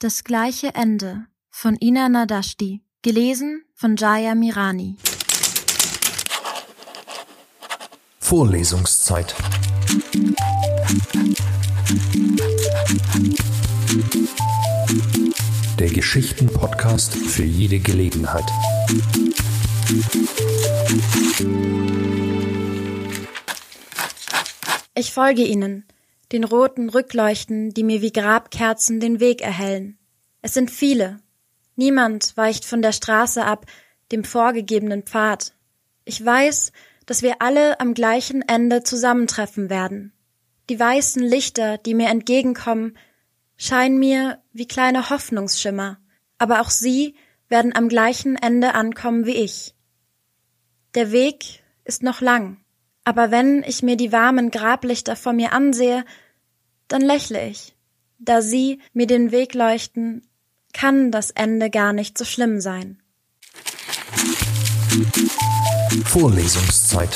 Das gleiche Ende von Ina Nadashti, gelesen von Jaya Mirani. Vorlesungszeit. Der Geschichten-Podcast für jede Gelegenheit. Ich folge ihnen, den roten Rückleuchten, die mir wie Grabkerzen den Weg erhellen. Es sind viele. Niemand weicht von der Straße ab, dem vorgegebenen Pfad. Ich weiß, dass wir alle am gleichen Ende zusammentreffen werden. Die weißen Lichter, die mir entgegenkommen, scheinen mir wie kleine Hoffnungsschimmer, aber auch sie werden am gleichen Ende ankommen wie ich. Der Weg ist noch lang. Aber wenn ich mir die warmen Grablichter vor mir ansehe, dann lächle ich. Da sie mir den Weg leuchten, kann das Ende gar nicht so schlimm sein. Vorlesungszeit.